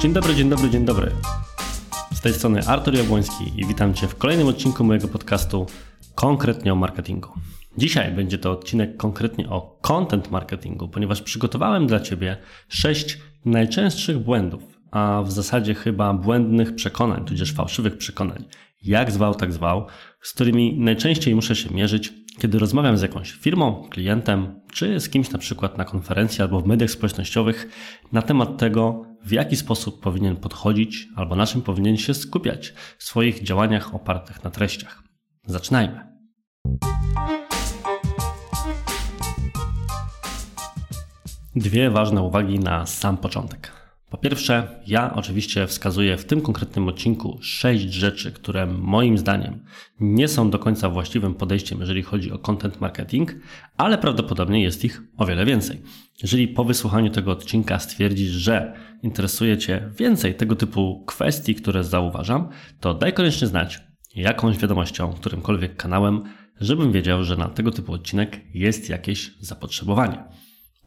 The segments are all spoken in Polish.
Dzień dobry, dzień dobry, dzień dobry. Z tej strony Artur Jabłoński i witam Cię w kolejnym odcinku mojego podcastu konkretnie o marketingu. Dzisiaj będzie to odcinek konkretnie o content marketingu, ponieważ przygotowałem dla Ciebie sześć najczęstszych błędów, a w zasadzie chyba błędnych przekonań, tudzież fałszywych przekonań, jak zwał, tak zwał, z którymi najczęściej muszę się mierzyć, kiedy rozmawiam z jakąś firmą, klientem, czy z kimś na przykład na konferencji albo w mediach społecznościowych na temat tego, w jaki sposób powinien podchodzić albo na czym powinien się skupiać w swoich działaniach opartych na treściach. Zaczynajmy. Dwie ważne uwagi na sam początek. Po pierwsze, ja oczywiście wskazuję w tym konkretnym odcinku sześć rzeczy, które moim zdaniem nie są do końca właściwym podejściem, jeżeli chodzi o content marketing, ale prawdopodobnie jest ich o wiele więcej. Jeżeli po wysłuchaniu tego odcinka stwierdzisz, że interesuje Cię więcej tego typu kwestii, które zauważam, to daj koniecznie znać jakąś wiadomością, którymkolwiek kanałem, żebym wiedział, że na tego typu odcinek jest jakieś zapotrzebowanie.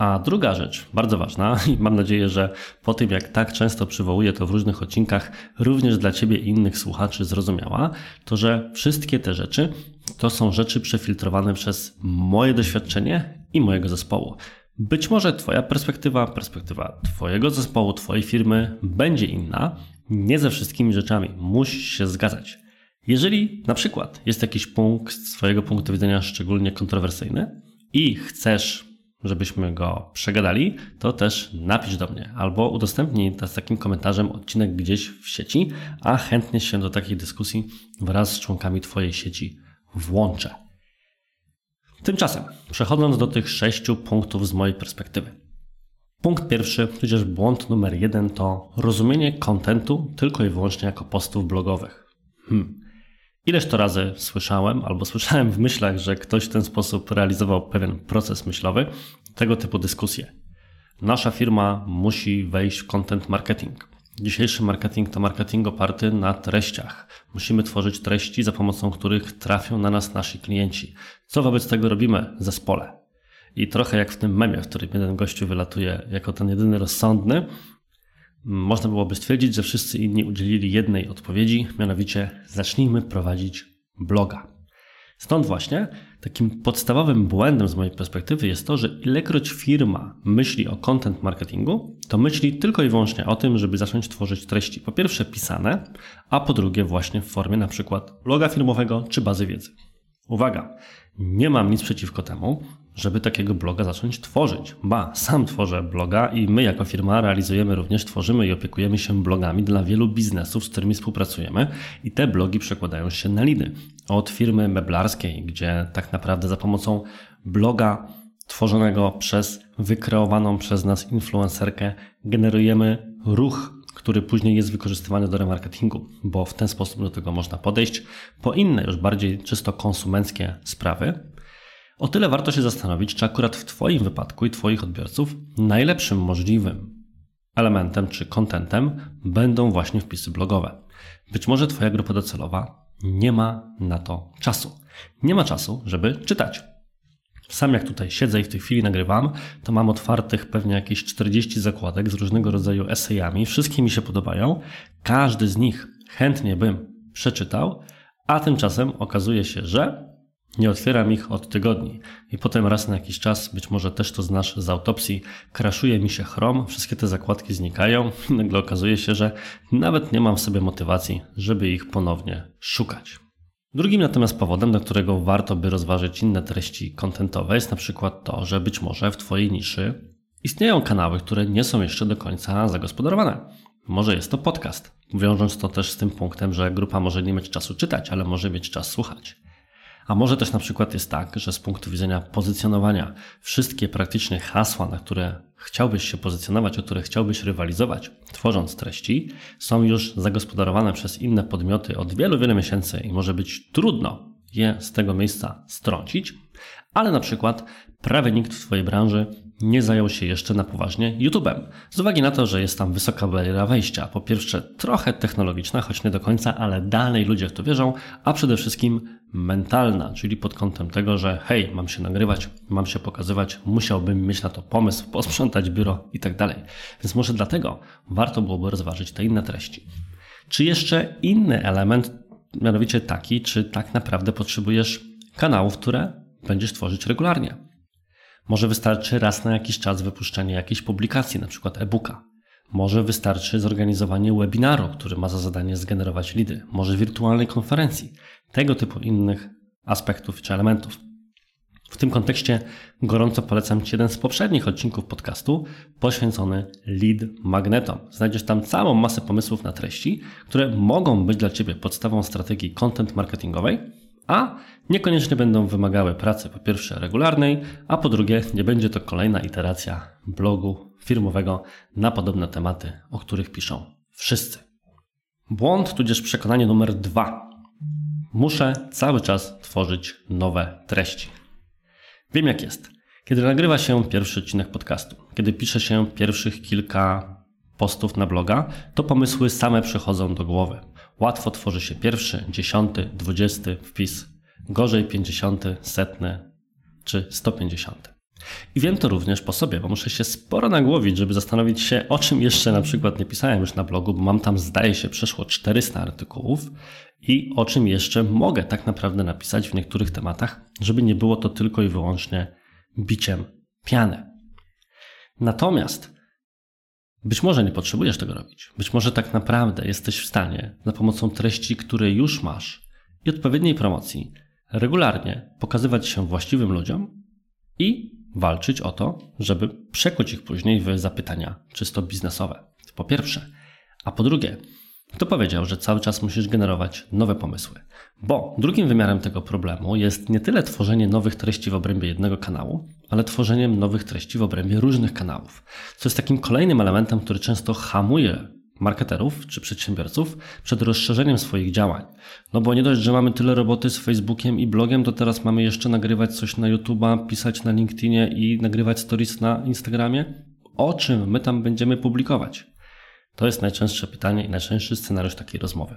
A druga rzecz, bardzo ważna, i mam nadzieję, że po tym, jak tak często przywołuję to w różnych odcinkach, również dla Ciebie i innych słuchaczy zrozumiała, to że wszystkie te rzeczy to są rzeczy przefiltrowane przez moje doświadczenie i mojego zespołu. Być może Twoja perspektywa, perspektywa Twojego zespołu, Twojej firmy będzie inna. Nie ze wszystkimi rzeczami musisz się zgadzać. Jeżeli na przykład jest jakiś punkt z Twojego punktu widzenia szczególnie kontrowersyjny i chcesz żebyśmy go przegadali, to też napisz do mnie albo udostępnij z takim komentarzem odcinek gdzieś w sieci, a chętnie się do takiej dyskusji wraz z członkami Twojej sieci włączę. Tymczasem, przechodząc do tych sześciu punktów z mojej perspektywy. Punkt pierwszy, tudzież błąd numer jeden, to rozumienie kontentu tylko i wyłącznie jako postów blogowych. Hmm. Ileż to razy słyszałem, albo słyszałem w myślach, że ktoś w ten sposób realizował pewien proces myślowy, tego typu dyskusje. Nasza firma musi wejść w content marketing. Dzisiejszy marketing to marketing oparty na treściach. Musimy tworzyć treści, za pomocą których trafią na nas nasi klienci. Co wobec tego robimy w zespole? I trochę jak w tym memie, w którym jeden gościu wylatuje jako ten jedyny rozsądny, można byłoby stwierdzić, że wszyscy inni udzielili jednej odpowiedzi, mianowicie zacznijmy prowadzić bloga. Stąd właśnie takim podstawowym błędem z mojej perspektywy jest to, że ilekroć firma myśli o content marketingu, to myśli tylko i wyłącznie o tym, żeby zacząć tworzyć treści po pierwsze pisane, a po drugie właśnie w formie na przykład bloga firmowego czy bazy wiedzy. Uwaga, nie mam nic przeciwko temu, żeby takiego bloga zacząć tworzyć. Ba, sam tworzę bloga i my jako firma realizujemy również, tworzymy i opiekujemy się blogami dla wielu biznesów, z którymi współpracujemy i te blogi przekładają się na lidy. Od firmy meblarskiej, gdzie tak naprawdę za pomocą bloga tworzonego przez wykreowaną przez nas influencerkę generujemy ruch który później jest wykorzystywany do remarketingu, bo w ten sposób do tego można podejść. Po inne, już bardziej czysto konsumenckie sprawy, o tyle warto się zastanowić, czy akurat w Twoim wypadku i Twoich odbiorców najlepszym możliwym elementem czy kontentem będą właśnie wpisy blogowe. Być może Twoja grupa docelowa nie ma na to czasu. Nie ma czasu, żeby czytać. Sam jak tutaj siedzę i w tej chwili nagrywam, to mam otwartych pewnie jakieś 40 zakładek z różnego rodzaju esejami. Wszystkie mi się podobają. Każdy z nich chętnie bym przeczytał, a tymczasem okazuje się, że nie otwieram ich od tygodni i potem raz na jakiś czas, być może też to znasz z autopsji, kraszuje mi się chrom, wszystkie te zakładki znikają i nagle okazuje się, że nawet nie mam w sobie motywacji, żeby ich ponownie szukać. Drugim natomiast powodem, dla którego warto by rozważyć inne treści kontentowe jest na przykład to, że być może w Twojej niszy istnieją kanały, które nie są jeszcze do końca zagospodarowane. Może jest to podcast, wiążąc to też z tym punktem, że grupa może nie mieć czasu czytać, ale może mieć czas słuchać. A może też na przykład jest tak, że z punktu widzenia pozycjonowania wszystkie praktycznie hasła, na które chciałbyś się pozycjonować, o które chciałbyś rywalizować, tworząc treści, są już zagospodarowane przez inne podmioty od wielu, wielu miesięcy i może być trudno je z tego miejsca strącić, ale na przykład prawie nikt w Twojej branży nie zajął się jeszcze na poważnie YouTube'em. Z uwagi na to, że jest tam wysoka bariera wejścia. Po pierwsze, trochę technologiczna, choć nie do końca, ale dalej ludzie w to wierzą, a przede wszystkim mentalna, czyli pod kątem tego, że hej, mam się nagrywać, mam się pokazywać, musiałbym mieć na to pomysł, posprzątać biuro i tak dalej. Więc może dlatego warto byłoby rozważyć te inne treści. Czy jeszcze inny element, mianowicie taki, czy tak naprawdę potrzebujesz kanałów, które będziesz tworzyć regularnie? Może wystarczy raz na jakiś czas wypuszczenie jakiejś publikacji, przykład e-booka. Może wystarczy zorganizowanie webinaru, który ma za zadanie zgenerować lidy. Może wirtualnej konferencji. Tego typu innych aspektów czy elementów. W tym kontekście gorąco polecam Ci jeden z poprzednich odcinków podcastu poświęcony lead magnetom. Znajdziesz tam całą masę pomysłów na treści, które mogą być dla Ciebie podstawą strategii content marketingowej, a niekoniecznie będą wymagały pracy po pierwsze regularnej, a po drugie nie będzie to kolejna iteracja blogu firmowego na podobne tematy, o których piszą wszyscy. Błąd tudzież przekonanie numer dwa. Muszę cały czas tworzyć nowe treści. Wiem jak jest. Kiedy nagrywa się pierwszy odcinek podcastu, kiedy pisze się pierwszych kilka postów na bloga, to pomysły same przychodzą do głowy. Łatwo tworzy się pierwszy, dziesiąty, dwudziesty wpis, gorzej pięćdziesiąty, setny czy sto pięćdziesiąty. I wiem to również po sobie, bo muszę się sporo nagłowić, żeby zastanowić się, o czym jeszcze na przykład nie pisałem już na blogu, bo mam tam, zdaje się, przeszło 400 artykułów i o czym jeszcze mogę tak naprawdę napisać w niektórych tematach, żeby nie było to tylko i wyłącznie biciem piany. Natomiast być może nie potrzebujesz tego robić. Być może tak naprawdę jesteś w stanie za pomocą treści, które już masz i odpowiedniej promocji regularnie pokazywać się właściwym ludziom i walczyć o to, żeby przekuć ich później w zapytania czysto biznesowe. Po pierwsze. A po drugie, kto powiedział, że cały czas musisz generować nowe pomysły? Bo drugim wymiarem tego problemu jest nie tyle tworzenie nowych treści w obrębie jednego kanału, ale tworzeniem nowych treści w obrębie różnych kanałów. Co jest takim kolejnym elementem, który często hamuje marketerów czy przedsiębiorców przed rozszerzeniem swoich działań. No bo nie dość, że mamy tyle roboty z Facebookiem i blogiem, to teraz mamy jeszcze nagrywać coś na YouTube'a, pisać na LinkedInie i nagrywać stories na Instagramie. O czym my tam będziemy publikować? To jest najczęstsze pytanie i najczęstszy scenariusz takiej rozmowy.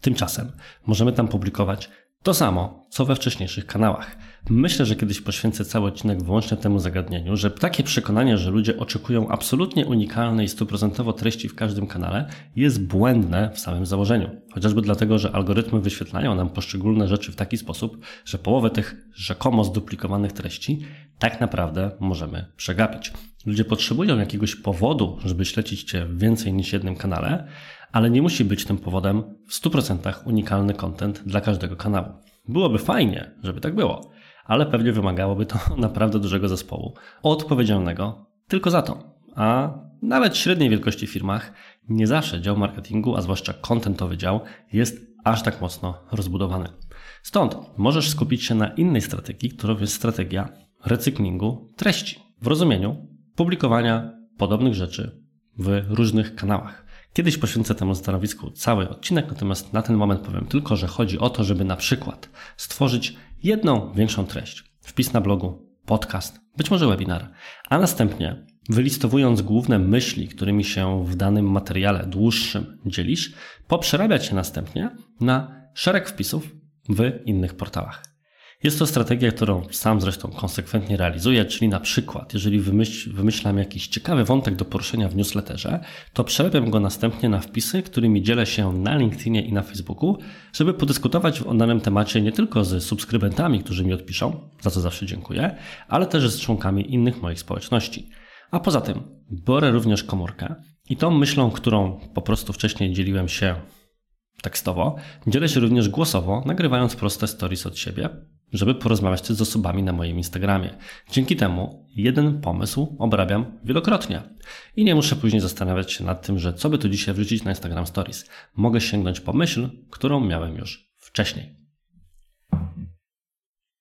Tymczasem możemy tam publikować to samo, co we wcześniejszych kanałach. Myślę, że kiedyś poświęcę cały odcinek wyłącznie temu zagadnieniu, że takie przekonanie, że ludzie oczekują absolutnie unikalnej i stuprocentowo treści w każdym kanale, jest błędne w samym założeniu. Chociażby dlatego, że algorytmy wyświetlają nam poszczególne rzeczy w taki sposób, że połowę tych rzekomo zduplikowanych treści tak naprawdę możemy przegapić. Ludzie potrzebują jakiegoś powodu, żeby śledzić Cię w więcej niż jednym kanale, ale nie musi być tym powodem w 100% unikalny content dla każdego kanału. Byłoby fajnie, żeby tak było, ale pewnie wymagałoby to naprawdę dużego zespołu odpowiedzialnego tylko za to. A nawet w średniej wielkości firmach nie zawsze dział marketingu, a zwłaszcza kontentowy dział, jest aż tak mocno rozbudowany. Stąd możesz skupić się na innej strategii, którą jest strategia recyklingu treści w rozumieniu publikowania podobnych rzeczy w różnych kanałach. Kiedyś poświęcę temu stanowisku cały odcinek, natomiast na ten moment powiem tylko, że chodzi o to, żeby na przykład stworzyć jedną większą treść. Wpis na blogu, podcast, być może webinar, a następnie wylistowując główne myśli, którymi się w danym materiale dłuższym dzielisz, poprzerabiać się następnie na szereg wpisów w innych portalach. Jest to strategia, którą sam zresztą konsekwentnie realizuję, czyli na przykład, jeżeli wymyśl, wymyślam jakiś ciekawy wątek do poruszenia w newsletterze, to przelepiam go następnie na wpisy, którymi dzielę się na LinkedInie i na Facebooku, żeby podyskutować o danym temacie nie tylko z subskrybentami, którzy mi odpiszą, za co zawsze dziękuję, ale też z członkami innych moich społeczności. A poza tym biorę również komórkę i tą myślą, którą po prostu wcześniej dzieliłem się tekstowo, dzielę się również głosowo, nagrywając proste stories od siebie, żeby porozmawiać z osobami na moim Instagramie. Dzięki temu jeden pomysł obrabiam wielokrotnie i nie muszę później zastanawiać się nad tym, że co by tu dzisiaj wrzucić na Instagram Stories. Mogę sięgnąć po myśl, którą miałem już wcześniej.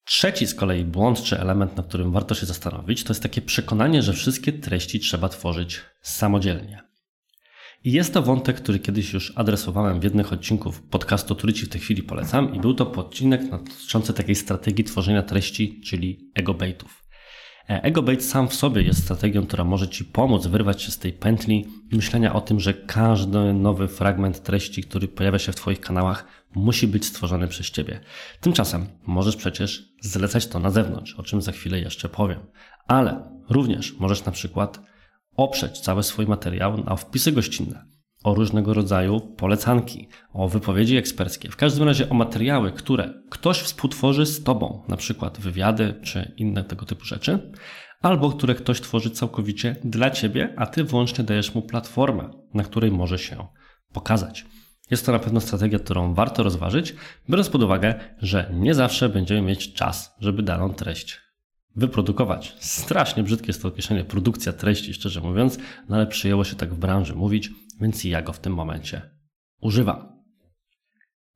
Trzeci z kolei błąd czy element, nad którym warto się zastanowić, to jest takie przekonanie, że wszystkie treści trzeba tworzyć samodzielnie. Jest to wątek, który kiedyś już adresowałem w jednych odcinków podcastu, który Ci w tej chwili polecam i był to odcinek dotyczący takiej strategii tworzenia treści, czyli ego baitów. EgoBait sam w sobie jest strategią, która może Ci pomóc wyrwać się z tej pętli myślenia o tym, że każdy nowy fragment treści, który pojawia się w Twoich kanałach, musi być stworzony przez Ciebie. Tymczasem możesz przecież zlecać to na zewnątrz, o czym za chwilę jeszcze powiem. Ale również możesz na przykład oprzeć cały swój materiał na wpisy gościnne, o różnego rodzaju polecanki, o wypowiedzi eksperckie, w każdym razie o materiały, które ktoś współtworzy z Tobą, na przykład wywiady czy inne tego typu rzeczy, albo które ktoś tworzy całkowicie dla Ciebie, a Ty wyłącznie dajesz mu platformę, na której może się pokazać. Jest to na pewno strategia, którą warto rozważyć, biorąc pod uwagę, że nie zawsze będziemy mieć czas, żeby daną treść wyprodukować. Strasznie brzydkie jest to określenie produkcja treści, szczerze mówiąc, no ale przyjęło się tak w branży mówić, więc ja go w tym momencie używam.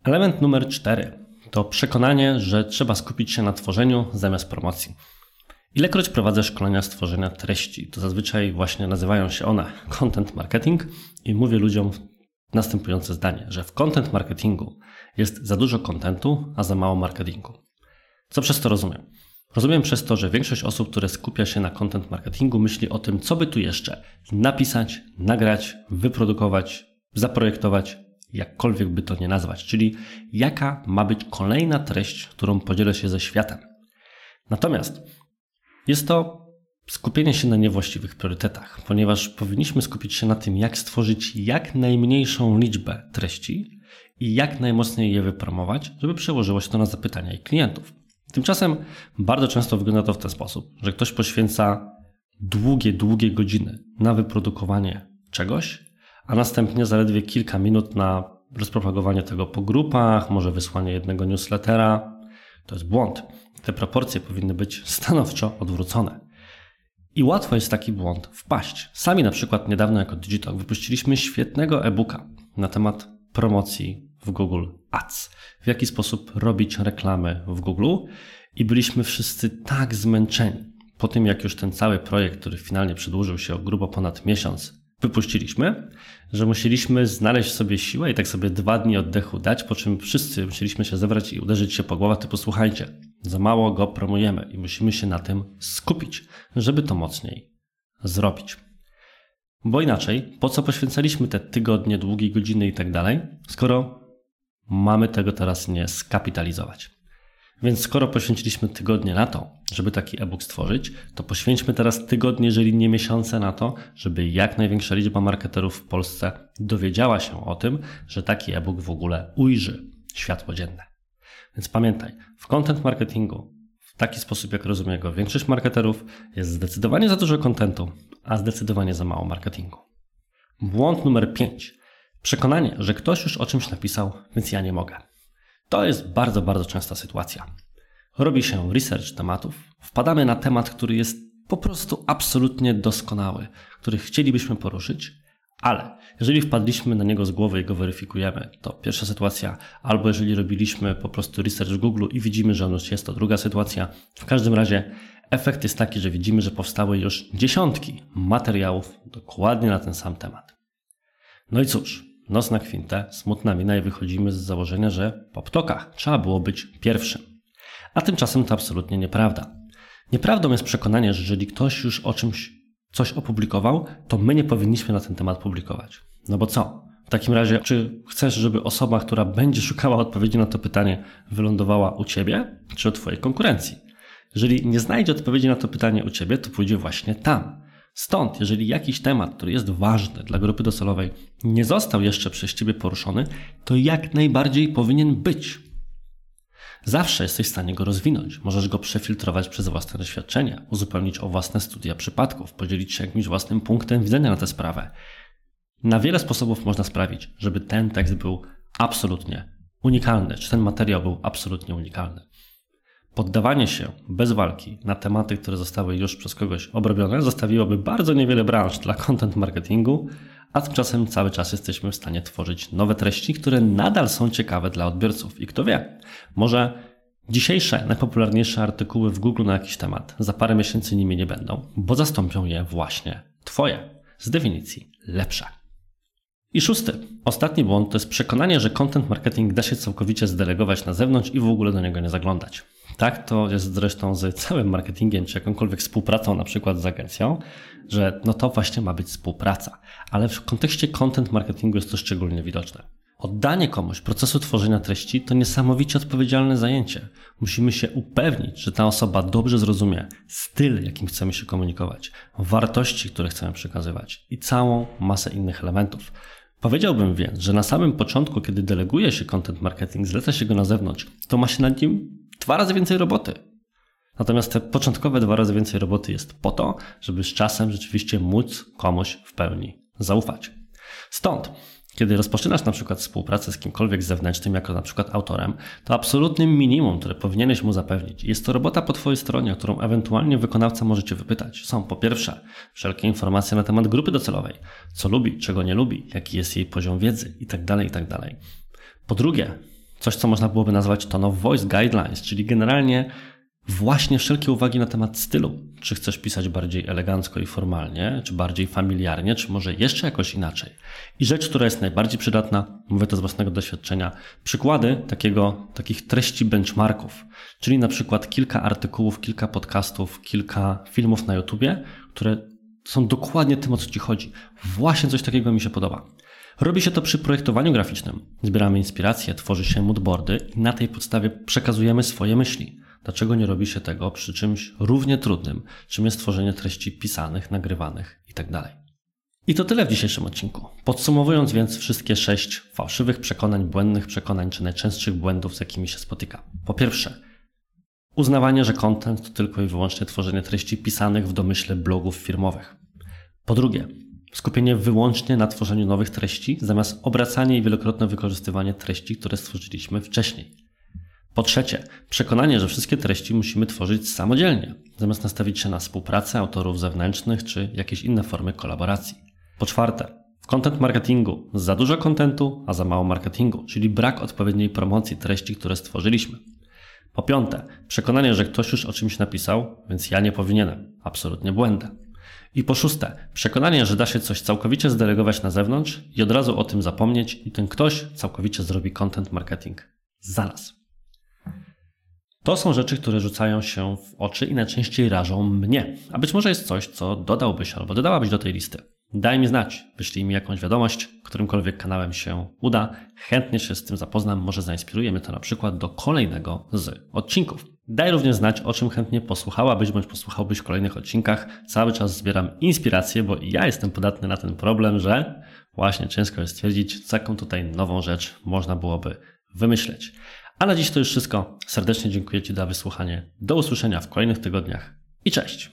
Element numer cztery to przekonanie, że trzeba skupić się na tworzeniu zamiast promocji. Ilekroć prowadzę szkolenia z tworzenia treści, to zazwyczaj właśnie nazywają się one content marketing i mówię ludziom następujące zdanie, że w content marketingu jest za dużo kontentu, a za mało marketingu. Co przez to rozumiem? Rozumiem przez to, że większość osób, które skupia się na content marketingu, myśli o tym, co by tu jeszcze napisać, nagrać, wyprodukować, zaprojektować, jakkolwiek by to nie nazwać, czyli jaka ma być kolejna treść, którą podzielę się ze światem. Natomiast jest to skupienie się na niewłaściwych priorytetach, ponieważ powinniśmy skupić się na tym, jak stworzyć jak najmniejszą liczbę treści i jak najmocniej je wypromować, żeby przełożyło się to na zapytania i klientów. Tymczasem bardzo często wygląda to w ten sposób, że ktoś poświęca długie, długie godziny na wyprodukowanie czegoś, a następnie zaledwie kilka minut na rozpropagowanie tego po grupach, może wysłanie jednego newslettera. To jest błąd. Te proporcje powinny być stanowczo odwrócone. I łatwo jest taki błąd wpaść. Sami na przykład niedawno jako Digitalk wypuściliśmy świetnego e-booka na temat promocji w Google Ads. W jaki sposób robić reklamy w Google i byliśmy wszyscy tak zmęczeni po tym, jak już ten cały projekt, który finalnie przedłużył się o grubo ponad miesiąc, wypuściliśmy, że musieliśmy znaleźć sobie siłę i tak sobie dwa dni oddechu dać, po czym wszyscy musieliśmy się zebrać i uderzyć się po głowę, typu słuchajcie, za mało go promujemy i musimy się na tym skupić, żeby to mocniej zrobić. Bo inaczej, po co poświęcaliśmy te tygodnie, długie godziny i tak dalej, skoro mamy tego teraz nie skapitalizować. Więc skoro poświęciliśmy tygodnie na to, żeby taki e-book stworzyć, to poświęćmy teraz tygodnie, jeżeli nie miesiące na to, żeby jak największa liczba marketerów w Polsce dowiedziała się o tym, że taki e-book w ogóle ujrzy światło dzienne. Więc pamiętaj, w content marketingu, w taki sposób jak rozumie go większość marketerów, jest zdecydowanie za dużo kontentu, a zdecydowanie za mało marketingu. Błąd numer 5 Przekonanie, że ktoś już o czymś napisał, więc ja nie mogę. To jest bardzo, bardzo częsta sytuacja. Robi się research tematów, wpadamy na temat, który jest po prostu absolutnie doskonały, który chcielibyśmy poruszyć, ale jeżeli wpadliśmy na niego z głowy i go weryfikujemy, to pierwsza sytuacja, albo jeżeli robiliśmy po prostu research w Google i widzimy, że on już jest, to druga sytuacja. W każdym razie efekt jest taki, że widzimy, że powstały już dziesiątki materiałów dokładnie na ten sam temat. No i cóż, Nos na kwintę, smutna mina i wychodzimy z założenia, że po ptokach trzeba było być pierwszym. A tymczasem to absolutnie nieprawda. Nieprawdą jest przekonanie, że jeżeli ktoś już o czymś coś opublikował, to my nie powinniśmy na ten temat publikować. No bo co? W takim razie, czy chcesz, żeby osoba, która będzie szukała odpowiedzi na to pytanie, wylądowała u ciebie, czy u twojej konkurencji? Jeżeli nie znajdzie odpowiedzi na to pytanie u ciebie, to pójdzie właśnie tam. Stąd, jeżeli jakiś temat, który jest ważny dla grupy docelowej, nie został jeszcze przez Ciebie poruszony, to jak najbardziej powinien być. Zawsze jesteś w stanie go rozwinąć. Możesz go przefiltrować przez własne doświadczenia, uzupełnić o własne studia przypadków, podzielić się jakimś własnym punktem widzenia na tę sprawę. Na wiele sposobów można sprawić, żeby ten tekst był absolutnie unikalny, czy ten materiał był absolutnie unikalny. Poddawanie się bez walki na tematy, które zostały już przez kogoś obrobione, zostawiłoby bardzo niewiele branż dla content marketingu, a tymczasem cały czas jesteśmy w stanie tworzyć nowe treści, które nadal są ciekawe dla odbiorców. I kto wie, może dzisiejsze najpopularniejsze artykuły w Google na jakiś temat za parę miesięcy nimi nie będą, bo zastąpią je właśnie Twoje, z definicji lepsze. I szósty, ostatni błąd to jest przekonanie, że content marketing da się całkowicie zdelegować na zewnątrz i w ogóle do niego nie zaglądać. Tak to jest zresztą z całym marketingiem, czy jakąkolwiek współpracą, na przykład z agencją, że no to właśnie ma być współpraca. Ale w kontekście content marketingu jest to szczególnie widoczne. Oddanie komuś procesu tworzenia treści to niesamowicie odpowiedzialne zajęcie. Musimy się upewnić, że ta osoba dobrze zrozumie styl, jakim chcemy się komunikować, wartości, które chcemy przekazywać i całą masę innych elementów. Powiedziałbym więc, że na samym początku, kiedy deleguje się content marketing, zleca się go na zewnątrz, to ma się nad nim dwa razy więcej roboty. Natomiast te początkowe dwa razy więcej roboty jest po to, żeby z czasem rzeczywiście móc komuś w pełni zaufać. Stąd kiedy rozpoczynasz na przykład współpracę z kimkolwiek zewnętrznym, jako na przykład autorem, to absolutnym minimum, które powinieneś mu zapewnić, jest to robota po Twojej stronie, którą ewentualnie wykonawca może Cię wypytać. Są po pierwsze wszelkie informacje na temat grupy docelowej, co lubi, czego nie lubi, jaki jest jej poziom wiedzy itd. Tak itd. Tak po drugie, coś, co można byłoby nazwać tone of voice guidelines, czyli generalnie właśnie wszelkie uwagi na temat stylu. Czy chcesz pisać bardziej elegancko i formalnie, czy bardziej familiarnie, czy może jeszcze jakoś inaczej. I rzecz, która jest najbardziej przydatna, mówię to z własnego doświadczenia, przykłady takiego, takich treści benchmarków, czyli na przykład kilka artykułów, kilka podcastów, kilka filmów na YouTubie, które są dokładnie tym, o co Ci chodzi. Właśnie coś takiego mi się podoba. Robi się to przy projektowaniu graficznym. Zbieramy inspiracje, tworzy się moodboardy i na tej podstawie przekazujemy swoje myśli. Dlaczego nie robi się tego przy czymś równie trudnym, czym jest tworzenie treści pisanych, nagrywanych itd. Tak I to tyle w dzisiejszym odcinku. Podsumowując więc wszystkie sześć fałszywych przekonań, błędnych przekonań czy najczęstszych błędów, z jakimi się spotyka. Po pierwsze, uznawanie, że content to tylko i wyłącznie tworzenie treści pisanych w domyśle blogów firmowych. Po drugie, skupienie wyłącznie na tworzeniu nowych treści, zamiast obracanie i wielokrotne wykorzystywanie treści, które stworzyliśmy wcześniej. Po trzecie, przekonanie, że wszystkie treści musimy tworzyć samodzielnie, zamiast nastawić się na współpracę autorów zewnętrznych czy jakieś inne formy kolaboracji. Po czwarte, w content marketingu za dużo kontentu, a za mało marketingu, czyli brak odpowiedniej promocji treści, które stworzyliśmy. Po piąte, przekonanie, że ktoś już o czymś napisał, więc ja nie powinienem. Absolutnie błędem. I po szóste, przekonanie, że da się coś całkowicie zdelegować na zewnątrz i od razu o tym zapomnieć i ten ktoś całkowicie zrobi content marketing za nas. To są rzeczy, które rzucają się w oczy i najczęściej rażą mnie. A być może jest coś, co dodałbyś albo dodałabyś do tej listy. Daj mi znać, wyślij mi jakąś wiadomość, którymkolwiek kanałem się uda. Chętnie się z tym zapoznam, może zainspiruje mnie to na przykład do kolejnego z odcinków. Daj również znać, o czym chętnie posłuchałabyś bądź posłuchałbyś w kolejnych odcinkach. Cały czas zbieram inspirację, bo ja jestem podatny na ten problem, że właśnie ciężko jest stwierdzić, jaką tutaj nową rzecz można byłoby wymyśleć. A na dziś to już wszystko. Serdecznie dziękuję Ci za wysłuchanie. Do usłyszenia w kolejnych tygodniach i cześć!